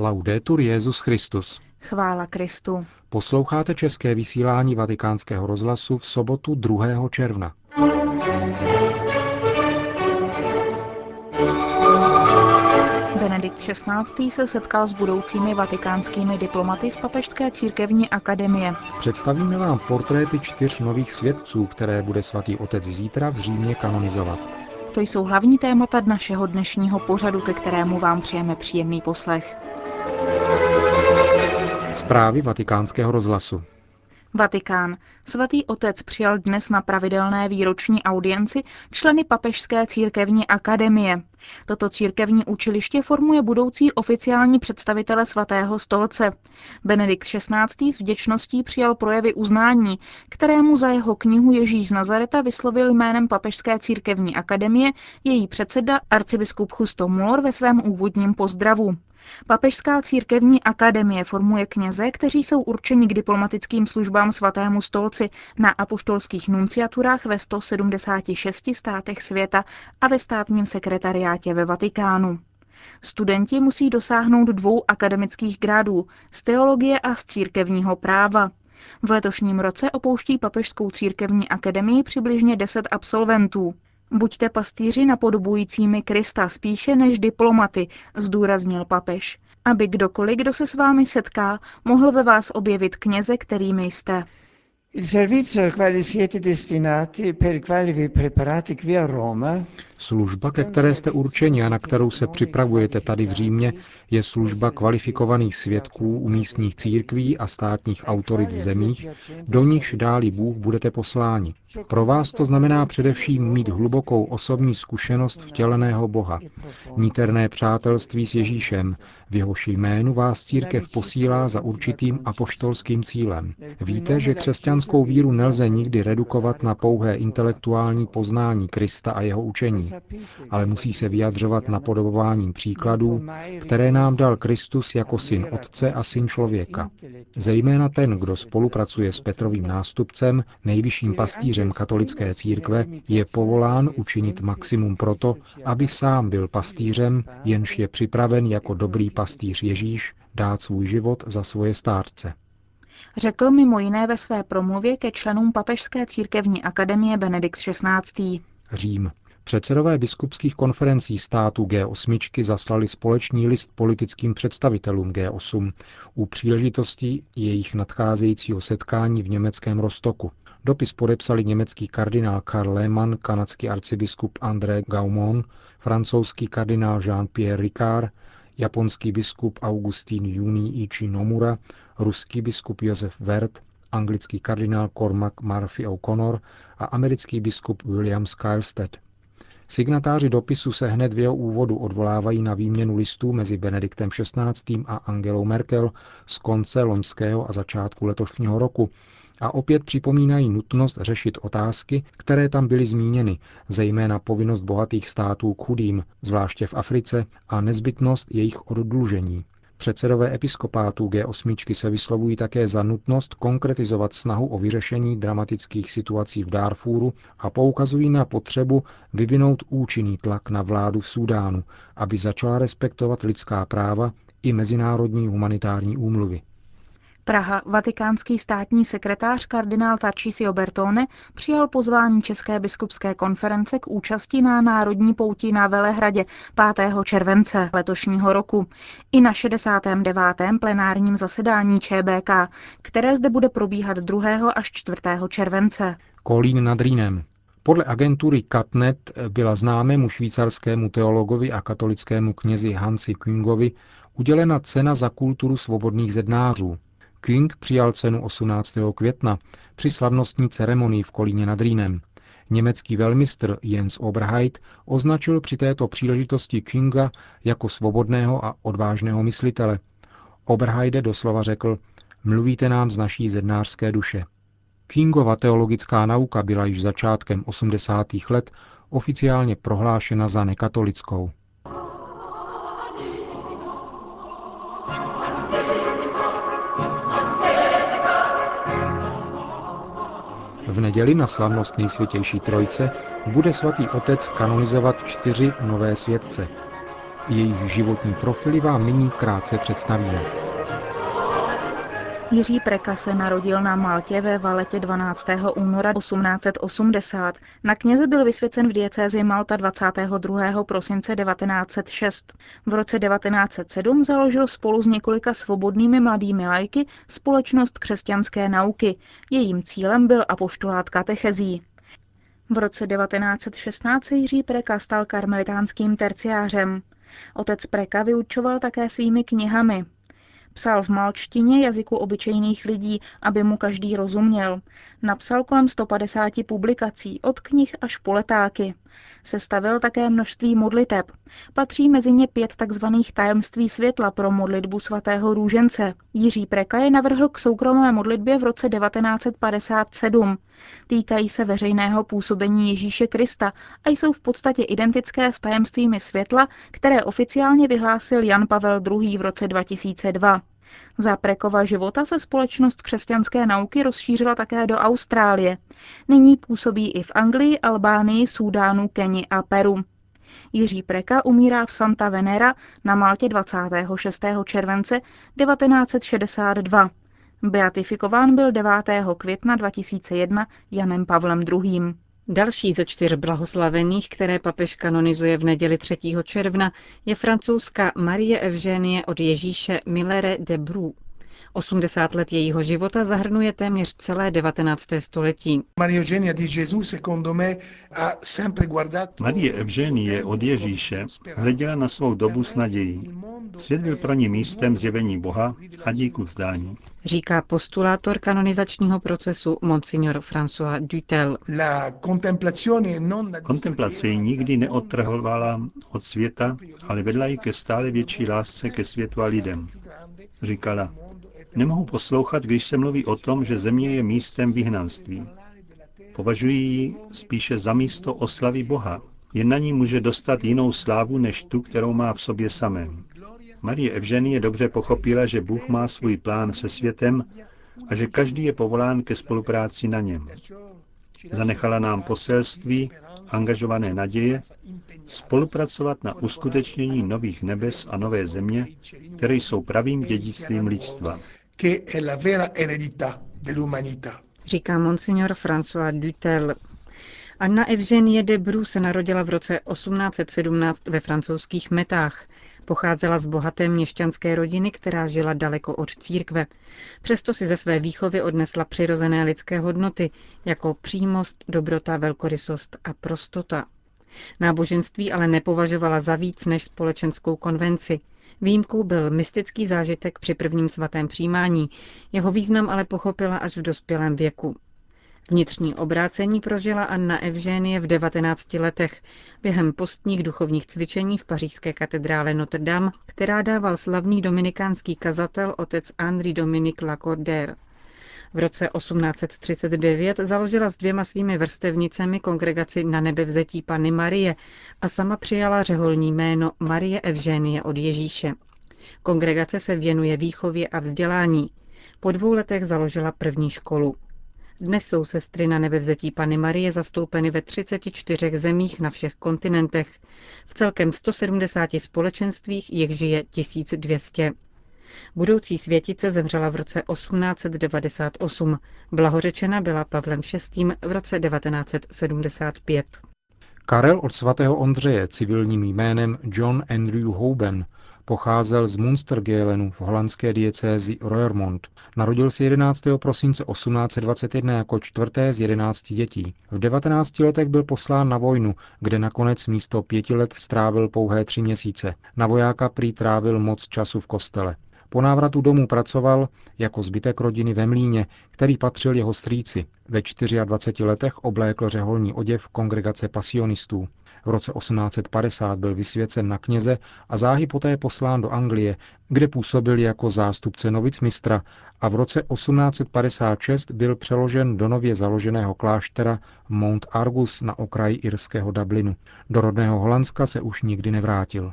Laudetur Jezus Christus. Chvála Kristu. Posloucháte české vysílání Vatikánského rozhlasu v sobotu 2. června. Benedikt XVI. se setkal s budoucími vatikánskými diplomaty z Papežské církevní akademie. Představíme vám portréty čtyř nových svědců, které bude svatý otec zítra v Římě kanonizovat. To jsou hlavní témata našeho dnešního pořadu, ke kterému vám přijeme příjemný poslech. Zprávy vatikánského rozhlasu. Vatikán. Svatý otec přijal dnes na pravidelné výroční audienci členy Papežské církevní akademie. Toto církevní učiliště formuje budoucí oficiální představitele svatého stolce. Benedikt XVI. s vděčností přijal projevy uznání, kterému za jeho knihu Ježíš z Nazareta vyslovil jménem Papežské církevní akademie její předseda arcibiskup Chusto Mulor ve svém úvodním pozdravu. Papežská církevní akademie formuje kněze, kteří jsou určeni k diplomatickým službám svatému stolci na apoštolských nunciaturách ve 176 státech světa a ve státním sekretariátě ve Vatikánu. Studenti musí dosáhnout dvou akademických grádů z teologie a z církevního práva. V letošním roce opouští Papežskou církevní akademii přibližně 10 absolventů. Buďte pastýři napodobujícími Krista spíše než diplomaty, zdůraznil papež, aby kdokoliv, kdo se s vámi setká, mohl ve vás objevit kněze, kterými jste. Il servizio al quale siete destinati, per il quale vi preparate qui a Roma, Služba, ke které jste určeni a na kterou se připravujete tady v Římě, je služba kvalifikovaných svědků u místních církví a státních autorit v zemích, do nichž dáli Bůh budete posláni. Pro vás to znamená především mít hlubokou osobní zkušenost vtěleného Boha, níterné přátelství s Ježíšem, v jehož jménu vás církev posílá za určitým apoštolským cílem. Víte, že křesťanskou víru nelze nikdy redukovat na pouhé intelektuální poznání Krista a jeho učení ale musí se vyjadřovat napodobováním příkladů, které nám dal Kristus jako syn Otce a syn člověka. Zejména ten, kdo spolupracuje s Petrovým nástupcem, nejvyšším pastířem katolické církve, je povolán učinit maximum proto, aby sám byl pastířem, jenž je připraven jako dobrý pastýř Ježíš dát svůj život za svoje stárce. Řekl mimo jiné ve své promluvě ke členům Papežské církevní akademie Benedikt XVI. Řím. Předsedové biskupských konferencí států G8 zaslali společný list politickým představitelům G8 u příležitosti jejich nadcházejícího setkání v německém Rostoku. Dopis podepsali německý kardinál Karl Lehmann, kanadský arcibiskup André Gaumont, francouzský kardinál Jean-Pierre Ricard, japonský biskup Augustín Juni Ichi Nomura, ruský biskup Josef Wert, anglický kardinál Cormac Murphy O'Connor a americký biskup William Skylstead. Signatáři dopisu se hned v jeho úvodu odvolávají na výměnu listů mezi Benediktem XVI. a Angelou Merkel z konce loňského a začátku letošního roku a opět připomínají nutnost řešit otázky, které tam byly zmíněny, zejména povinnost bohatých států k chudým, zvláště v Africe, a nezbytnost jejich oddlužení. Předsedové episkopátů G8 se vyslovují také za nutnost konkretizovat snahu o vyřešení dramatických situací v Darfuru a poukazují na potřebu vyvinout účinný tlak na vládu v Súdánu, aby začala respektovat lidská práva i mezinárodní humanitární úmluvy. Praha, vatikánský státní sekretář kardinál Tarcísio Bertone přijal pozvání České biskupské konference k účasti na národní pouti na Velehradě 5. července letošního roku i na 69. plenárním zasedání ČBK, které zde bude probíhat 2. až 4. července. Kolín nad Rýnem. Podle agentury Katnet byla známému švýcarskému teologovi a katolickému knězi Hansi Kingovi udělena cena za kulturu svobodných zednářů, King přijal cenu 18. května při slavnostní ceremonii v Kolíně nad Rýnem. Německý velmistr Jens Oberheit označil při této příležitosti Kinga jako svobodného a odvážného myslitele. Oberheide doslova řekl, mluvíte nám z naší zednářské duše. Kingova teologická nauka byla již začátkem 80. let oficiálně prohlášena za nekatolickou. V neděli na slavnost nejsvětější trojce bude svatý otec kanonizovat čtyři nové světce. Jejich životní profily vám nyní krátce představíme. Jiří Preka se narodil na Maltě ve Valetě 12. února 1880. Na kněze byl vysvěcen v diecézi Malta 22. prosince 1906. V roce 1907 založil spolu s několika svobodnými mladými lajky společnost křesťanské nauky. Jejím cílem byl apoštolát katechezí. V roce 1916 se Jiří Preka stal karmelitánským terciářem. Otec Preka vyučoval také svými knihami. Psal v malčtině jazyku obyčejných lidí, aby mu každý rozuměl. Napsal kolem 150 publikací, od knih až po letáky. Sestavil také množství modliteb. Patří mezi ně pět tzv. tajemství světla pro modlitbu svatého růžence. Jiří Preka je navrhl k soukromé modlitbě v roce 1957. Týkají se veřejného působení Ježíše Krista a jsou v podstatě identické s tajemstvími světla, které oficiálně vyhlásil Jan Pavel II. v roce 2002. Za Prekova života se společnost křesťanské nauky rozšířila také do Austrálie. Nyní působí i v Anglii, Albánii, Súdánu, Keni a Peru. Jiří Preka umírá v Santa Venera na Maltě 26. července 1962. Beatifikován byl 9. května 2001 Janem Pavlem II. Další ze čtyř blahoslavených, které papež kanonizuje v neděli 3. června, je francouzská Marie Eugenie od Ježíše Millere de Brou. 80 let jejího života zahrnuje téměř celé 19. století. Marie Eugenie od Ježíše hleděla na svou dobu s nadějí. Svět byl pro ní místem zjevení Boha a díku vzdání. Říká postulátor kanonizačního procesu Monsignor François Dutel. Kontemplace ji nikdy neodtrhovala od světa, ale vedla ji ke stále větší lásce ke světu a lidem. Říkala, Nemohu poslouchat, když se mluví o tom, že země je místem vyhnanství. Považuji ji spíše za místo oslavy Boha. Jen na ní může dostat jinou slávu než tu, kterou má v sobě samém. Marie Evženie dobře pochopila, že Bůh má svůj plán se světem a že každý je povolán ke spolupráci na něm. Zanechala nám poselství, angažované naděje, spolupracovat na uskutečnění nových nebes a nové země, které jsou pravým dědictvím lidstva che è la vera eredità dell'umanità. Říká monsignor François Dutel. Anna Evgenie de Bru se narodila v roce 1817 ve francouzských Metách. Pocházela z bohaté měšťanské rodiny, která žila daleko od církve. Přesto si ze své výchovy odnesla přirozené lidské hodnoty, jako přímost, dobrota, velkorysost a prostota. Náboženství ale nepovažovala za víc než společenskou konvenci. Výjimkou byl mystický zážitek při prvním svatém přijímání, jeho význam ale pochopila až v dospělém věku. Vnitřní obrácení prožila Anna Evženie v 19 letech během postních duchovních cvičení v pařížské katedrále Notre Dame, která dával slavný dominikánský kazatel otec Henri Dominique Lacordaire. V roce 1839 založila s dvěma svými vrstevnicemi kongregaci na nebevzetí Panny Marie a sama přijala řeholní jméno Marie Evženie od Ježíše. Kongregace se věnuje výchově a vzdělání. Po dvou letech založila první školu. Dnes jsou sestry na nebevzetí Pany Marie zastoupeny ve 34 zemích na všech kontinentech. V celkem 170 společenstvích jich žije 1200. Budoucí světice zemřela v roce 1898. Blahořečena byla Pavlem VI. v roce 1975. Karel od svatého Ondřeje civilním jménem John Andrew Houben pocházel z Munstergelenu v holandské diecézi Roermond. Narodil se 11. prosince 1821 jako čtvrté z 11 dětí. V 19 letech byl poslán na vojnu, kde nakonec místo pěti let strávil pouhé tři měsíce. Na vojáka prý trávil moc času v kostele. Po návratu domů pracoval jako zbytek rodiny ve Mlíně, který patřil jeho strýci. Ve 24 letech oblékl řeholní oděv kongregace pasionistů. V roce 1850 byl vysvěcen na kněze a záhy poté poslán do Anglie, kde působil jako zástupce novicmistra a v roce 1856 byl přeložen do nově založeného kláštera Mount Argus na okraji irského Dublinu. Do rodného Holandska se už nikdy nevrátil.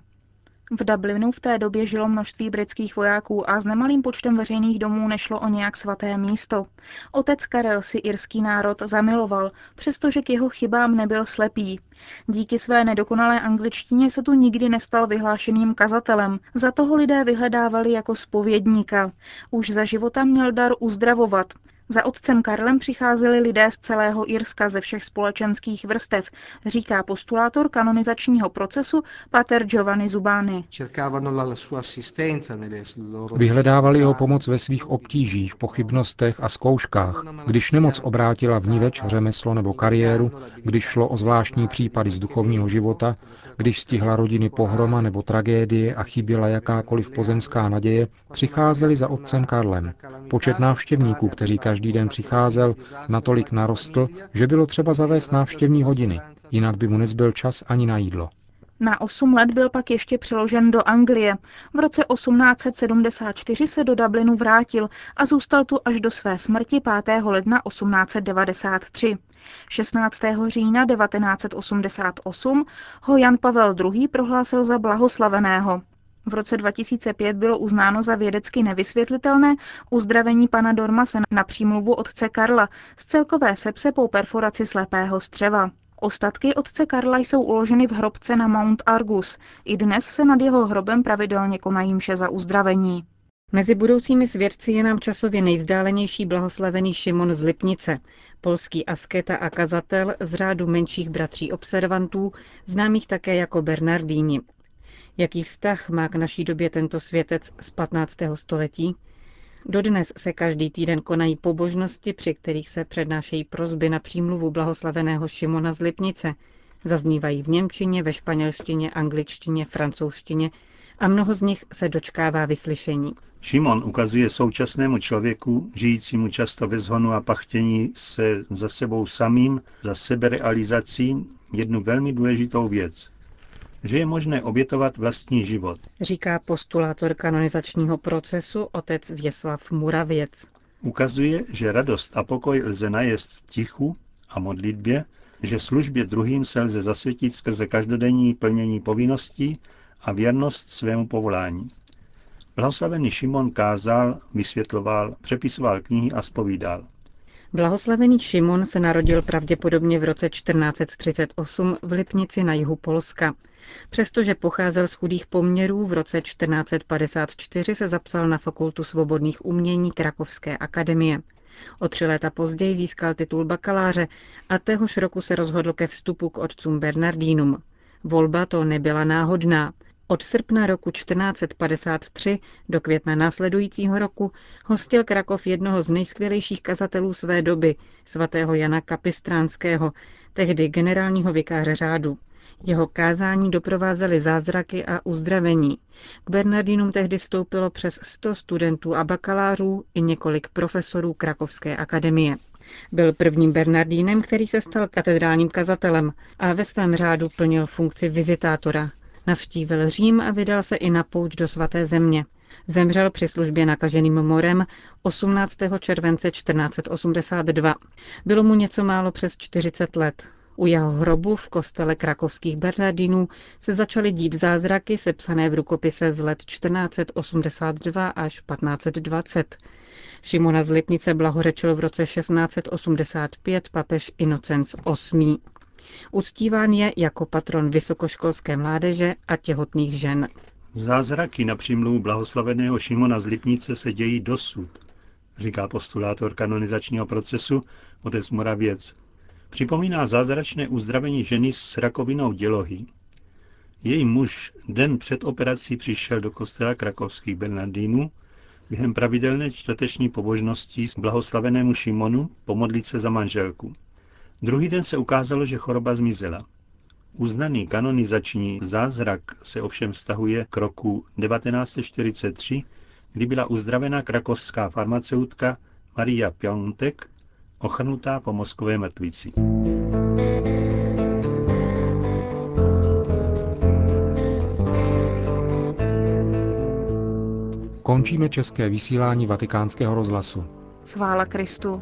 V Dublinu v té době žilo množství britských vojáků a s nemalým počtem veřejných domů nešlo o nějak svaté místo. Otec Karel si irský národ zamiloval, přestože k jeho chybám nebyl slepý. Díky své nedokonalé angličtině se tu nikdy nestal vyhlášeným kazatelem, za toho lidé vyhledávali jako spovědníka. Už za života měl dar uzdravovat, za otcem Karlem přicházeli lidé z celého Irska ze všech společenských vrstev, říká postulátor kanonizačního procesu pater Giovanni Zubani. Vyhledávali jeho pomoc ve svých obtížích, pochybnostech a zkouškách, když nemoc obrátila vníveč, řemeslo nebo kariéru, když šlo o zvláštní případy z duchovního života, když stihla rodiny pohroma nebo tragédie a chyběla jakákoliv pozemská naděje, přicházeli za otcem Karlem. Počet návštěvníků, kteří každý den přicházel, natolik narostl, že bylo třeba zavést návštěvní hodiny, jinak by mu nezbyl čas ani na jídlo. Na 8 let byl pak ještě přeložen do Anglie. V roce 1874 se do Dublinu vrátil a zůstal tu až do své smrti 5. ledna 1893. 16. října 1988 ho Jan Pavel II. prohlásil za blahoslaveného. V roce 2005 bylo uznáno za vědecky nevysvětlitelné uzdravení pana Dormase na přímluvu otce Karla z celkové sepse po perforaci slepého střeva. Ostatky otce Karla jsou uloženy v hrobce na Mount Argus. I dnes se nad jeho hrobem pravidelně konají mše za uzdravení. Mezi budoucími svědci je nám časově nejvzdálenější blahoslavený Šimon z Lipnice, polský asketa a kazatel z řádu menších bratří observantů, známých také jako Bernardíni. Jaký vztah má k naší době tento světec z 15. století? Dodnes se každý týden konají pobožnosti, při kterých se přednášejí prozby na přímluvu blahoslaveného Šimona z Lipnice. Zaznívají v Němčině, ve španělštině, angličtině, francouzštině a mnoho z nich se dočkává vyslyšení. Šimon ukazuje současnému člověku, žijícímu často ve zhonu a pachtění se za sebou samým, za seberealizací, jednu velmi důležitou věc že je možné obětovat vlastní život. Říká postulátor kanonizačního procesu otec Věslav Muravěc. Ukazuje, že radost a pokoj lze najest v tichu a modlitbě, že službě druhým se lze zasvětit skrze každodenní plnění povinností a věrnost svému povolání. Blahoslavený Šimon kázal, vysvětloval, přepisoval knihy a spovídal. Blahoslavený Šimon se narodil pravděpodobně v roce 1438 v Lipnici na jihu Polska. Přestože pocházel z chudých poměrů, v roce 1454 se zapsal na Fakultu svobodných umění Krakovské akademie. O tři léta později získal titul bakaláře a téhož roku se rozhodl ke vstupu k otcům Bernardínům. Volba to nebyla náhodná. Od srpna roku 1453 do května následujícího roku hostil Krakov jednoho z nejskvělejších kazatelů své doby, svatého Jana Kapistránského, tehdy generálního vikáře řádu. Jeho kázání doprovázely zázraky a uzdravení. K Bernardinům tehdy vstoupilo přes 100 studentů a bakalářů i několik profesorů Krakovské akademie. Byl prvním Bernardínem, který se stal katedrálním kazatelem a ve svém řádu plnil funkci vizitátora. Navštívil Řím a vydal se i na pouť do svaté země. Zemřel při službě nakaženým morem 18. července 1482. Bylo mu něco málo přes 40 let. U jeho hrobu v kostele krakovských Bernardinů se začaly dít zázraky sepsané v rukopise z let 1482 až 1520. Šimona z Lipnice blahořečil v roce 1685 papež Inocenc VIII. Uctíván je jako patron vysokoškolské mládeže a těhotných žen. Zázraky na přímluvu blahoslaveného Šimona z Lipnice se dějí dosud, říká postulátor kanonizačního procesu otec Moravěc. Připomíná zázračné uzdravení ženy s rakovinou dělohy. Její muž den před operací přišel do kostela krakovských Bernardínů během pravidelné čtvrteční pobožnosti s blahoslavenému Šimonu pomodlit se za manželku. Druhý den se ukázalo, že choroba zmizela. Uznaný kanonizační zázrak se ovšem vztahuje k roku 1943, kdy byla uzdravena krakovská farmaceutka Maria Piontek, ochrnutá po mozkové mrtvici. Končíme české vysílání vatikánského rozhlasu. Chvála Kristu.